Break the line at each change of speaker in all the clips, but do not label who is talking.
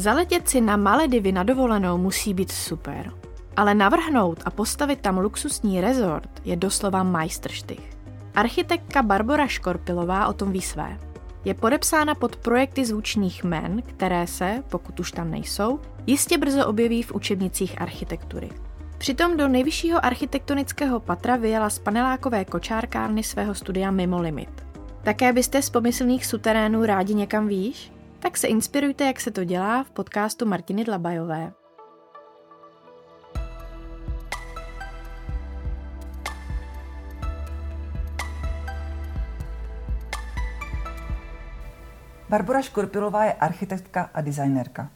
Zaletět si na Maledivy na dovolenou musí být super. Ale navrhnout a postavit tam luxusní rezort je doslova majstrštych. Architektka Barbara Škorpilová o tom ví své. Je podepsána pod projekty zvučných men, které se, pokud už tam nejsou, jistě brzo objeví v učebnicích architektury. Přitom do nejvyššího architektonického patra vyjela z panelákové kočárkárny svého studia Mimo Limit. Také byste z pomyslných suterénů rádi někam výš? Tak se inspirujte, jak se to dělá v podcastu Martiny Dlabajové.
Barbara Škorpilová je architektka a designerka.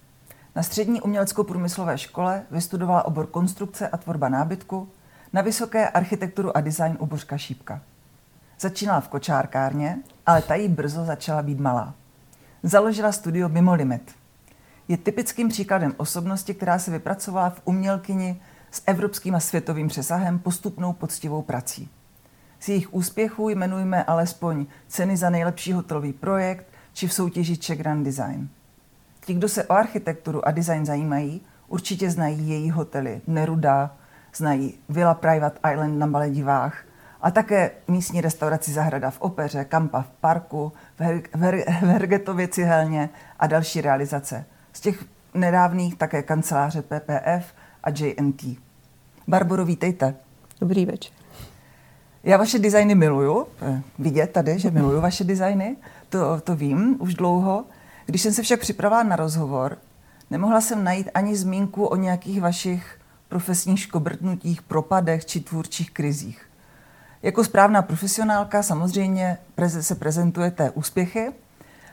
Na střední umělecko-průmyslové škole vystudovala obor konstrukce a tvorba nábytku, na vysoké architekturu a design u Božka Šípka. Začínala v kočárkárně, ale ta jí brzo začala být malá. Založila studio Mimo Limit. Je typickým příkladem osobnosti, která se vypracovala v umělkyni s evropským a světovým přesahem postupnou poctivou prací. Z jejich úspěchů jmenujeme alespoň ceny za nejlepší hotelový projekt či v soutěži Czech Grand Design. Ti, kdo se o architekturu a design zajímají, určitě znají její hotely Neruda, znají Villa Private Island na Maledivách a také místní restauraci Zahrada v Opeře, Kampa v Parku, v, Her- v, Her- v Hergetově Cihelně a další realizace. Z těch nedávných také kanceláře PPF a JNT. Barboro, vítejte.
Dobrý večer.
Já vaše designy miluju. Eh, vidět tady, že miluju vaše designy. To, to vím už dlouho. Když jsem se však připravila na rozhovor, nemohla jsem najít ani zmínku o nějakých vašich profesních škobrtnutích, propadech či tvůrčích krizích. Jako správná profesionálka samozřejmě se prezentujete úspěchy,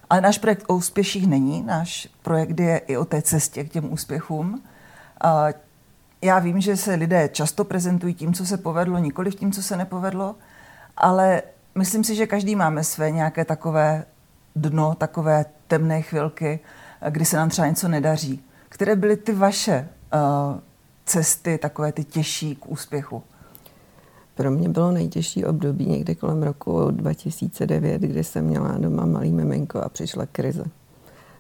ale náš projekt o úspěších není. Náš projekt je i o té cestě k těm úspěchům. Já vím, že se lidé často prezentují tím, co se povedlo, nikoli tím, co se nepovedlo, ale myslím si, že každý máme své nějaké takové dno, takové temné chvilky, kdy se nám třeba něco nedaří. Které byly ty vaše uh, cesty, takové ty těžší k úspěchu?
Pro mě bylo nejtěžší období někdy kolem roku 2009, kdy jsem měla doma malý miminko a přišla krize.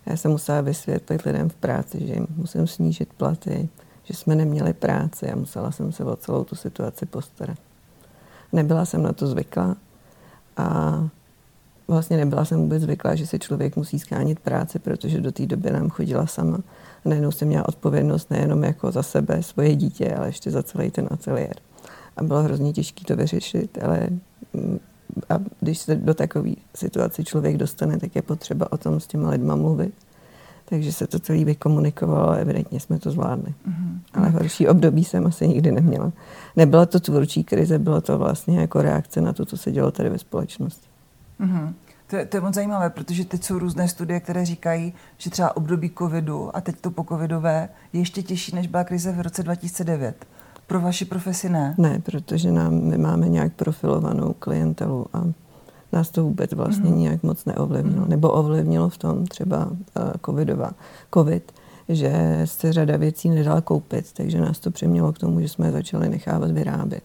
Já jsem musela vysvětlit lidem v práci, že jim musím snížit platy, že jsme neměli práci a musela jsem se o celou tu situaci postarat. Nebyla jsem na to zvyklá a vlastně nebyla jsem vůbec zvyklá, že se člověk musí skánit práci, protože do té doby nám chodila sama. A najednou jsem měla odpovědnost nejenom jako za sebe, svoje dítě, ale ještě za celý ten ateliér. A bylo hrozně těžké to vyřešit, ale mm, a když se do takové situace člověk dostane, tak je potřeba o tom s těma lidma mluvit. Takže se to celý vykomunikovalo a evidentně jsme to zvládli. Mm-hmm. Ale horší období jsem asi nikdy neměla. Nebyla to tvůrčí krize, bylo to vlastně jako reakce na to, co se dělo tady ve společnosti.
Mm-hmm. To, je, to je moc zajímavé, protože teď jsou různé studie, které říkají, že třeba období covidu a teď to po covidové je ještě těžší, než byla krize v roce 2009. Pro vaši profesi ne?
Ne, protože nám, my máme nějak profilovanou klientelu a nás to vůbec vlastně mm-hmm. nějak moc neovlivnilo. Mm-hmm. Nebo ovlivnilo v tom třeba uh, covidová, covid, že se řada věcí nedala koupit, takže nás to přimělo k tomu, že jsme začali nechávat vyrábět.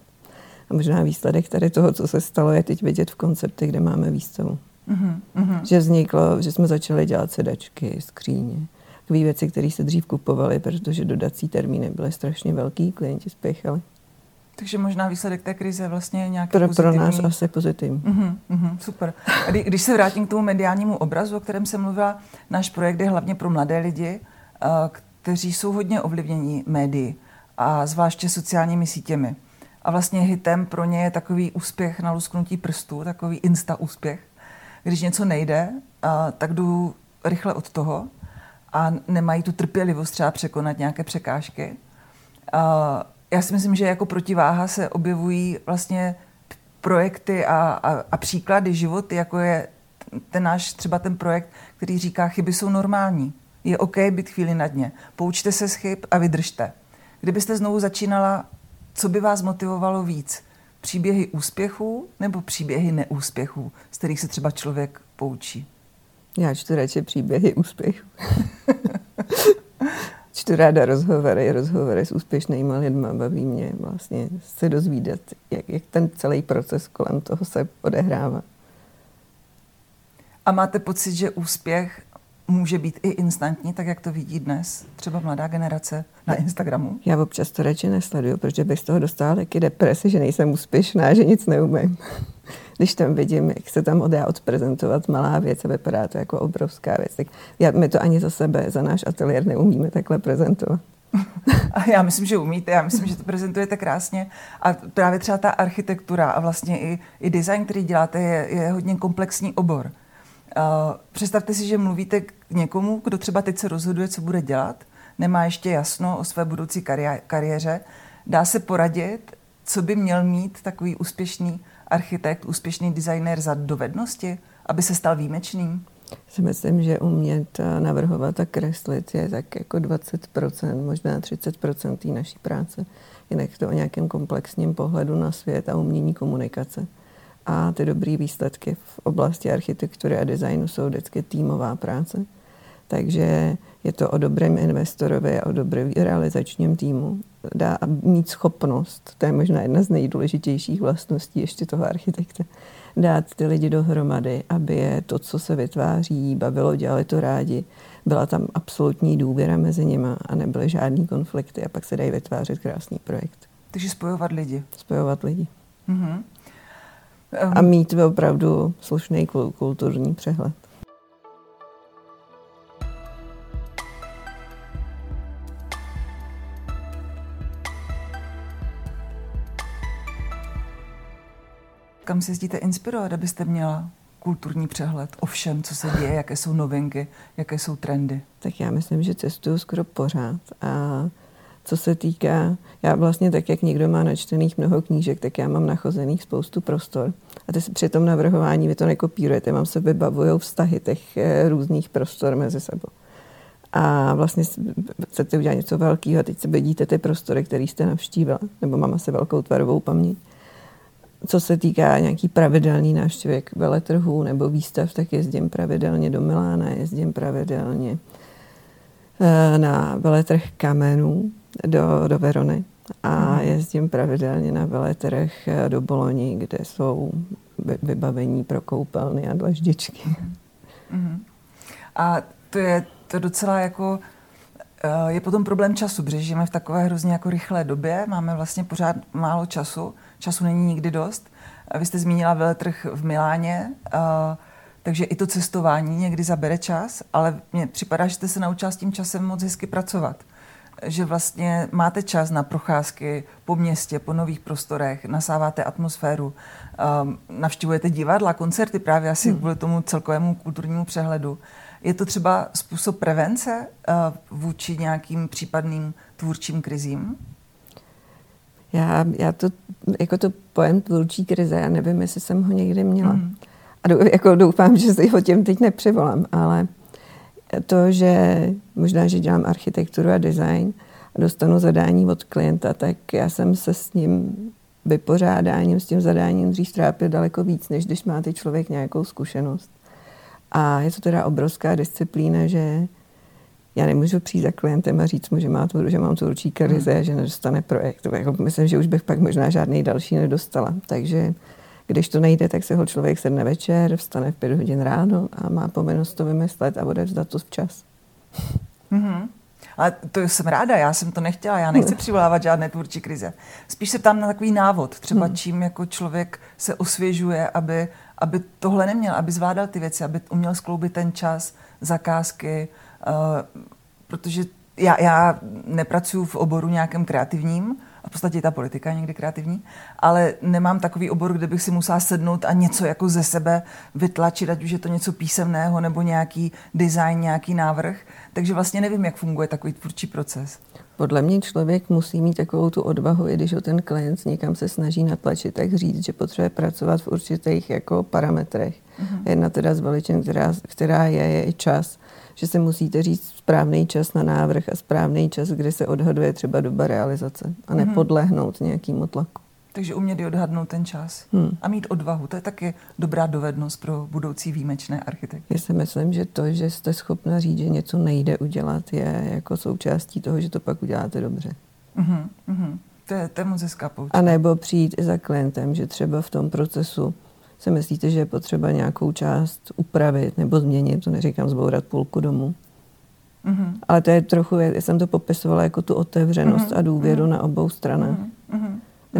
A možná výsledek tady toho, co se stalo, je teď vidět v konceptech, kde máme výstavu. Mm-hmm. Že vzniklo, že jsme začali dělat sedačky, skříně, takové věci, které se dřív kupovaly, protože dodací termíny byly strašně velký, klienti spěchali.
Takže možná výsledek té krize je vlastně nějaký
pro,
pozitivní.
Pro nás asi pozitivní.
Mm-hmm, mm-hmm, super. A kdy, když se vrátím k tomu mediálnímu obrazu, o kterém jsem mluvila, náš projekt je hlavně pro mladé lidi, kteří jsou hodně ovlivnění médií a zvláště sociálními sítěmi. A vlastně hitem pro ně je takový úspěch na lusknutí prstů, takový insta úspěch. Když něco nejde, tak jdu rychle od toho a nemají tu trpělivost třeba překonat nějaké překážky. Já si myslím, že jako protiváha se objevují vlastně projekty a, a, a příklady životy, jako je ten náš třeba ten projekt, který říká, chyby jsou normální. Je OK být chvíli na dně. Poučte se z chyb a vydržte. Kdybyste znovu začínala, co by vás motivovalo víc? Příběhy úspěchů nebo příběhy neúspěchů, z kterých se třeba člověk poučí?
Já čtu radši příběhy úspěchů. čtu ráda rozhovory, rozhovory s úspěšnými lidmi, baví mě vlastně se dozvídat, jak, jak ten celý proces kolem toho se odehrává.
A máte pocit, že úspěch může být i instantní, tak jak to vidí dnes třeba mladá generace na Instagramu?
Já občas to radši nesleduju, protože bych z toho dostala taky depresi, že nejsem úspěšná, že nic neumím. Když tam vidím, jak se tam dá odprezentovat malá věc a vypadá to jako obrovská věc, tak já, my to ani za sebe, za náš ateliér neumíme takhle prezentovat.
A já myslím, že umíte, já myslím, že to prezentujete krásně. A právě třeba ta architektura a vlastně i, i design, který děláte, je, je hodně komplexní obor. Uh, představte si, že mluvíte k někomu, kdo třeba teď se rozhoduje, co bude dělat, nemá ještě jasno o své budoucí kari- kariéře, dá se poradit, co by měl mít takový úspěšný architekt, úspěšný designer za dovednosti, aby se stal výjimečným?
Si myslím, že umět navrhovat a kreslit je tak jako 20%, možná 30% té naší práce. Jinak to o nějakém komplexním pohledu na svět a umění komunikace. A ty dobré výsledky v oblasti architektury a designu jsou vždycky týmová práce. Takže je to o dobrém investorovi a o dobrém realizačním týmu. Dá mít schopnost, to je možná jedna z nejdůležitějších vlastností ještě toho architekta, dát ty lidi dohromady, aby je to, co se vytváří, bavilo, dělali to rádi. Byla tam absolutní důvěra mezi nimi a nebyly žádný konflikty a pak se dají vytvářet krásný projekt.
Takže spojovat lidi.
Spojovat lidi. Mm-hmm. A mít opravdu slušný kulturní přehled.
Kam se jezdíte inspirovat, abyste měla kulturní přehled o všem, co se děje, jaké jsou novinky, jaké jsou trendy?
Tak já myslím, že cestuju skoro pořád. A co se týká, já vlastně tak, jak někdo má načtených mnoho knížek, tak já mám nachozených spoustu prostor. A ty při tom navrhování vy to nekopírujete, vám se vybavují vztahy těch eh, různých prostor mezi sebou. A vlastně chcete udělat něco velkého teď se bedíte ty prostory, které jste navštívila, nebo mám asi velkou tvarovou paměť co se týká nějaký pravidelný návštěvy veletrhů nebo výstav, tak jezdím pravidelně do Milána, jezdím pravidelně eh, na veletrh kamenů do, do Verony a mhm. jezdím pravidelně na veletrh eh, do Boloni, kde jsou vybavení pro koupelny a dlaždičky.
Mm-hmm. A to je to docela jako eh, je potom problém času, protože žijeme v takové hrozně jako rychlé době, máme vlastně pořád málo času času není nikdy dost. Vy jste zmínila veletrh v Miláně, takže i to cestování někdy zabere čas, ale mně připadá, že jste se naučila s tím časem moc hezky pracovat. Že vlastně máte čas na procházky po městě, po nových prostorech, nasáváte atmosféru, navštěvujete divadla, koncerty právě asi hmm. kvůli tomu celkovému kulturnímu přehledu. Je to třeba způsob prevence vůči nějakým případným tvůrčím krizím?
Já, já to, jako to pojem tvůrčí krize, já nevím, jestli jsem ho někdy měla. Mm. A dou, jako doufám, že si ho těm teď nepřivolám, ale to, že možná, že dělám architekturu a design a dostanu zadání od klienta, tak já jsem se s ním vypořádáním, s tím zadáním dřív trápil daleko víc, než když má ty člověk nějakou zkušenost. A je to teda obrovská disciplína, že já nemůžu přijít za klientem a říct mu, že, má to, že mám tu určitý krize hmm. a že nedostane projekt. Jako myslím, že už bych pak možná žádný další nedostala. Takže když to nejde, tak se ho člověk sedne večer, vstane v pět hodin ráno a má povinnost to vymyslet a odevzdat to včas.
Mm-hmm. Ale to jsem ráda, já jsem to nechtěla, já nechci přivolávat žádné tvůrčí krize. Spíš se tam na takový návod, třeba hmm. čím jako člověk se osvěžuje, aby, aby tohle neměl, aby zvládal ty věci, aby uměl skloubit ten čas, zakázky, protože já, já nepracuji v oboru nějakém kreativním, a v podstatě ta politika je někdy kreativní, ale nemám takový obor, kde bych si musela sednout a něco jako ze sebe vytlačit, ať už je to něco písemného nebo nějaký design, nějaký návrh. Takže vlastně nevím, jak funguje takový tvůrčí proces.
Podle mě člověk musí mít takovou tu odvahu, i když ho ten klient někam se snaží natlačit, tak říct, že potřebuje pracovat v určitých jako parametrech. Uh-huh. Jedna teda z veličin, která, která je, je i čas že si musíte říct správný čas na návrh a správný čas, kdy se odhaduje třeba doba realizace a mhm. nepodlehnout nějakému tlaku.
Takže umět i odhadnout ten čas hmm. a mít odvahu, to je taky dobrá dovednost pro budoucí výjimečné architekty.
Já si myslím, že to, že jste schopna říct, že něco nejde udělat, je jako součástí toho, že to pak uděláte dobře.
Mm-hmm, mm-hmm. To je, to je moc hezká
A nebo přijít i za klientem, že třeba v tom procesu si myslíte, že je potřeba nějakou část upravit nebo změnit, to neříkám zbourat půlku domu. Mm-hmm. Ale to je trochu, já jsem to popisovala jako tu otevřenost mm-hmm. a důvěru mm-hmm. na obou stranách. Mm-hmm.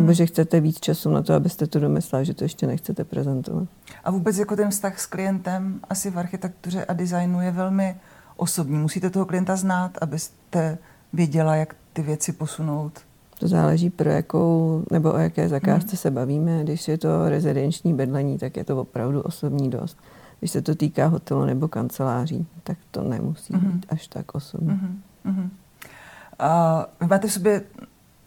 Nebo že chcete víc času na to, abyste to domysleli, že to ještě nechcete prezentovat.
A vůbec jako ten vztah s klientem asi v architektuře a designu je velmi osobní. Musíte toho klienta znát, abyste věděla, jak ty věci posunout.
To záleží pro jakou, nebo o jaké zakázce hmm. se bavíme. Když je to rezidenční bydlení, tak je to opravdu osobní dost. Když se to týká hotelu nebo kanceláří, tak to nemusí hmm. být až tak osobní. Hmm. Hmm.
A vy máte v sobě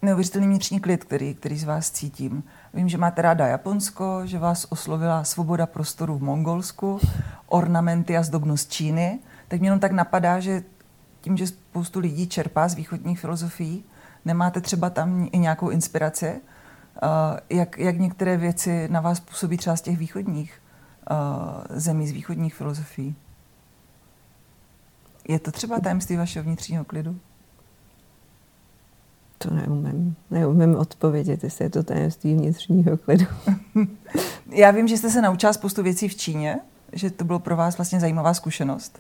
neuvěřitelný vnitřní klid, který, který z vás cítím. Vím, že máte ráda Japonsko, že vás oslovila svoboda prostoru v Mongolsku, ornamenty a zdobnost Číny. Tak mě jenom tak napadá, že tím, že spoustu lidí čerpá z východních filozofií, nemáte třeba tam i nějakou inspiraci? Uh, jak, jak některé věci na vás působí třeba z těch východních uh, zemí, z východních filozofií? Je to třeba tajemství vašeho vnitřního klidu?
To neumím. Neumím odpovědět, jestli je to tajemství vnitřního klidu.
Já vím, že jste se naučila spoustu věcí v Číně, že to bylo pro vás vlastně zajímavá zkušenost.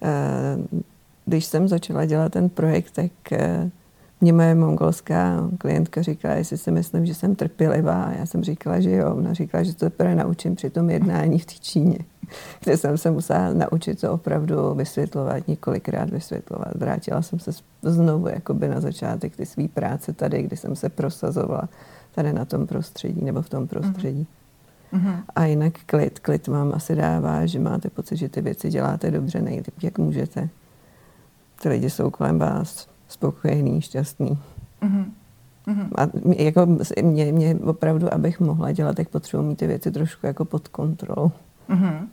Uh, když jsem začala dělat ten projekt, tak uh, mě moje mongolská klientka říkala, jestli si myslím, že jsem trpělivá. A já jsem říkala, že jo. Ona říkala, že to teprve naučím při tom jednání v té Číně, kde jsem se musela naučit to opravdu vysvětlovat, několikrát vysvětlovat. Vrátila jsem se znovu jakoby na začátek ty své práce tady, kdy jsem se prosazovala tady na tom prostředí nebo v tom prostředí. Mm-hmm. A jinak klid, klid vám asi dává, že máte pocit, že ty věci děláte dobře, nejlíp, jak můžete. Ty lidi jsou kolem vás spokojený, šťastný. Mm-hmm. A jako mě, mě opravdu, abych mohla dělat, tak potřebuji mít ty věci trošku jako pod kontrolou. Mm-hmm.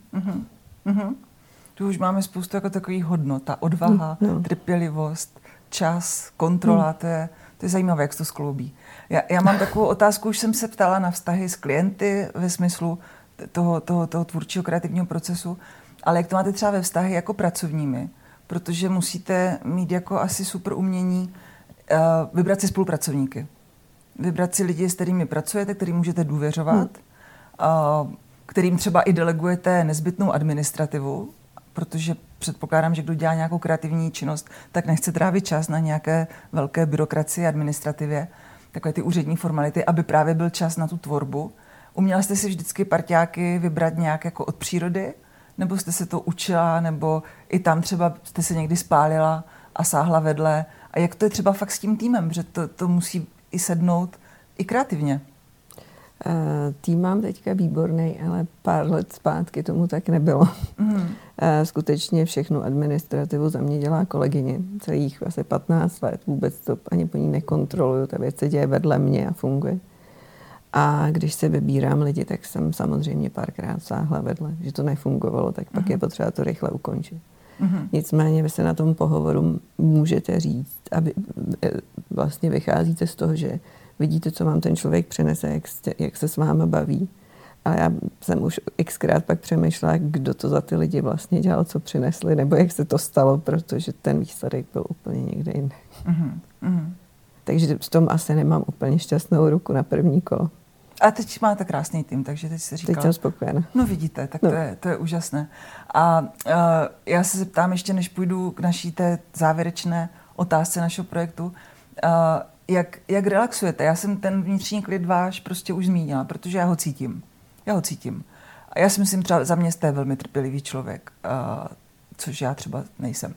Mm-hmm. Tu už máme spoustu jako takových hodnot. Ta odvaha, no. trpělivost, čas, kontrola, mm. to, je, to je zajímavé, jak se to skloubí. Já, já mám takovou otázku, už jsem se ptala na vztahy s klienty ve smyslu toho, toho, toho tvůrčího kreativního procesu, ale jak to máte třeba ve vztahy jako pracovními? Protože musíte mít jako asi super umění uh, vybrat si spolupracovníky. Vybrat si lidi, s kterými pracujete, kterým můžete důvěřovat, hmm. uh, kterým třeba i delegujete nezbytnou administrativu, protože předpokládám, že kdo dělá nějakou kreativní činnost, tak nechce trávit čas na nějaké velké byrokracii, administrativě, takové ty úřední formality, aby právě byl čas na tu tvorbu. Uměla jste si vždycky partiáky vybrat nějak jako od přírody, nebo jste se to učila, nebo i tam třeba jste se někdy spálila a sáhla vedle. A jak to je třeba fakt s tím týmem, že to, to musí i sednout i kreativně?
Uh, tým mám teďka výborný, ale pár let zpátky tomu tak nebylo. Mm. Uh, skutečně všechnu administrativu za mě dělá kolegyně. Celých asi 15 let vůbec to ani po ní nekontroluju. Ta věc se děje vedle mě a funguje. A když se vybírám lidi, tak jsem samozřejmě párkrát sáhla vedle, že to nefungovalo, tak pak uh-huh. je mhm. potřeba to rychle ukončit. Uh-huh. Nicméně vy se na tom pohovoru můžete říct a vy, e, vlastně vycházíte z toho, že vidíte, co vám ten člověk přinese, jak, jste, jak se s vámi baví. A já jsem už xkrát pak přemýšlela, kdo to za ty lidi vlastně dělal, co přinesli, nebo jak se to stalo, protože ten výsledek byl úplně někde jinde. Uh-huh. Uh-huh. Takže v tom asi nemám úplně šťastnou ruku na první kolo.
A teď máte krásný tým, takže teď se říká.
Teď jsem spokojená.
No vidíte, tak no. To, je, to je úžasné. A uh, já se zeptám ještě, než půjdu k naší té závěrečné otázce našeho projektu, uh, jak, jak relaxujete? Já jsem ten vnitřní klid váš prostě už zmínila, protože já ho cítím. Já ho cítím. A já si myslím, třeba za mě jste velmi trpělivý člověk, uh, což já třeba nejsem.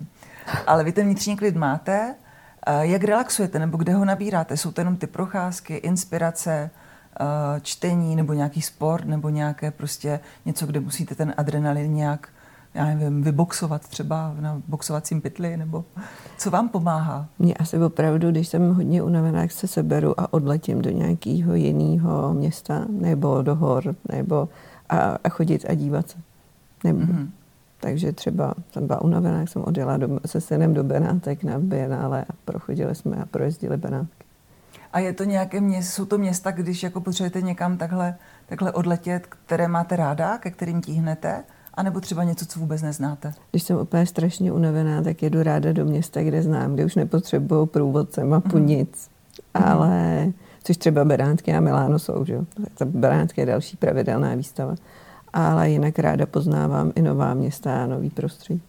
Ale vy ten vnitřní klid máte. Uh, jak relaxujete nebo kde ho nabíráte? Jsou to jenom ty procházky, inspirace, Eh, čtení nebo nějaký sport nebo nějaké prostě něco, kde musíte ten adrenalin nějak já nevím, vyboxovat třeba na boxovacím pytli, nebo co vám pomáhá?
Mně asi opravdu, když jsem hodně unavená, jak se seberu a odletím do nějakého jiného města, nebo do hor, nebo a, a chodit a dívat se. Nebo, mm-hmm. Takže třeba jsem byla unavená, jak jsem odjela do, se synem do Benátek na Bienále a prochodili jsme a projezdili Benátky.
A je to nějaké město, jsou to města, když jako potřebujete někam takhle, takhle odletět, které máte ráda, ke kterým tíhnete? A nebo třeba něco, co vůbec neznáte?
Když jsem úplně strašně unavená, tak jedu ráda do města, kde znám, kde už nepotřebuju průvodce, mapu, mm. nic. Mm. Ale což třeba Beránky a Miláno jsou. Že? Ta Beránky je další pravidelná výstava. Ale jinak ráda poznávám i nová města a nový prostředí.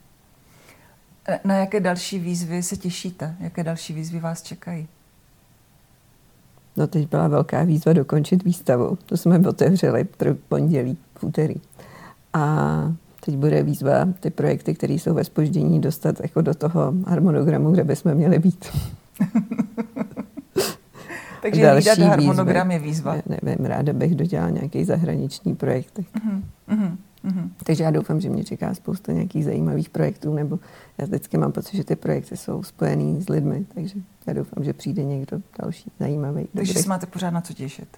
Na jaké další výzvy se těšíte? Jaké další výzvy vás čekají?
No teď byla velká výzva dokončit výstavu. To jsme otevřeli pro pondělí, v úterý. A teď bude výzva ty projekty, které jsou ve spoždění, dostat jako do toho harmonogramu, kde bychom měli být.
Takže Další hlídat harmonogram výzvy. je výzva.
Ne, nevím, ráda bych dodělala nějaký zahraniční projekt. Uh-huh, uh-huh. Mm-hmm. Takže já doufám, že mě čeká spousta nějakých zajímavých projektů, nebo já vždycky mám pocit, že ty projekty jsou spojený s lidmi, takže já doufám, že přijde někdo další zajímavý.
Takže si máte pořád na co těšit.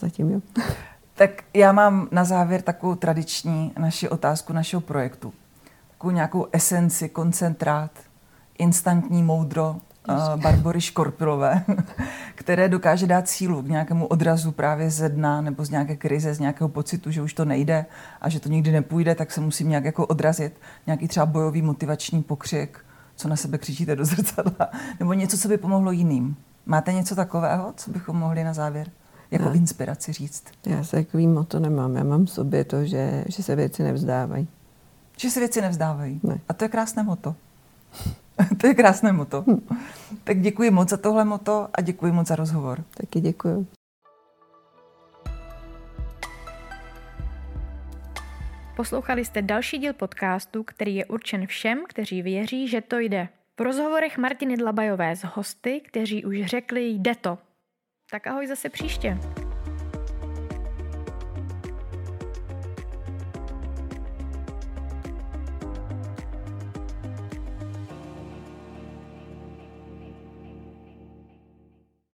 Zatím jo.
tak já mám na závěr takovou tradiční naši otázku našeho projektu. Takovou nějakou esenci, koncentrát, instantní moudro uh, Barbory Škorpilové, které dokáže dát sílu k nějakému odrazu právě ze dna nebo z nějaké krize, z nějakého pocitu, že už to nejde a že to nikdy nepůjde, tak se musím nějak jako odrazit. Nějaký třeba bojový motivační pokřik, co na sebe křičíte do zrcadla, nebo něco, co by pomohlo jiným. Máte něco takového, co bychom mohli na závěr jako já, inspiraci říct?
Já se takový moto nemám. Já mám v sobě to, že, že se věci nevzdávají.
Že se věci nevzdávají. Ne. A to je krásné moto. to je krásné moto. Hm. Tak děkuji moc za tohle moto a děkuji moc za rozhovor.
Taky děkuji.
Poslouchali jste další díl podcastu, který je určen všem, kteří věří, že to jde. V rozhovorech Martiny Dlabajové s hosty, kteří už řekli jde to. Tak ahoj zase příště.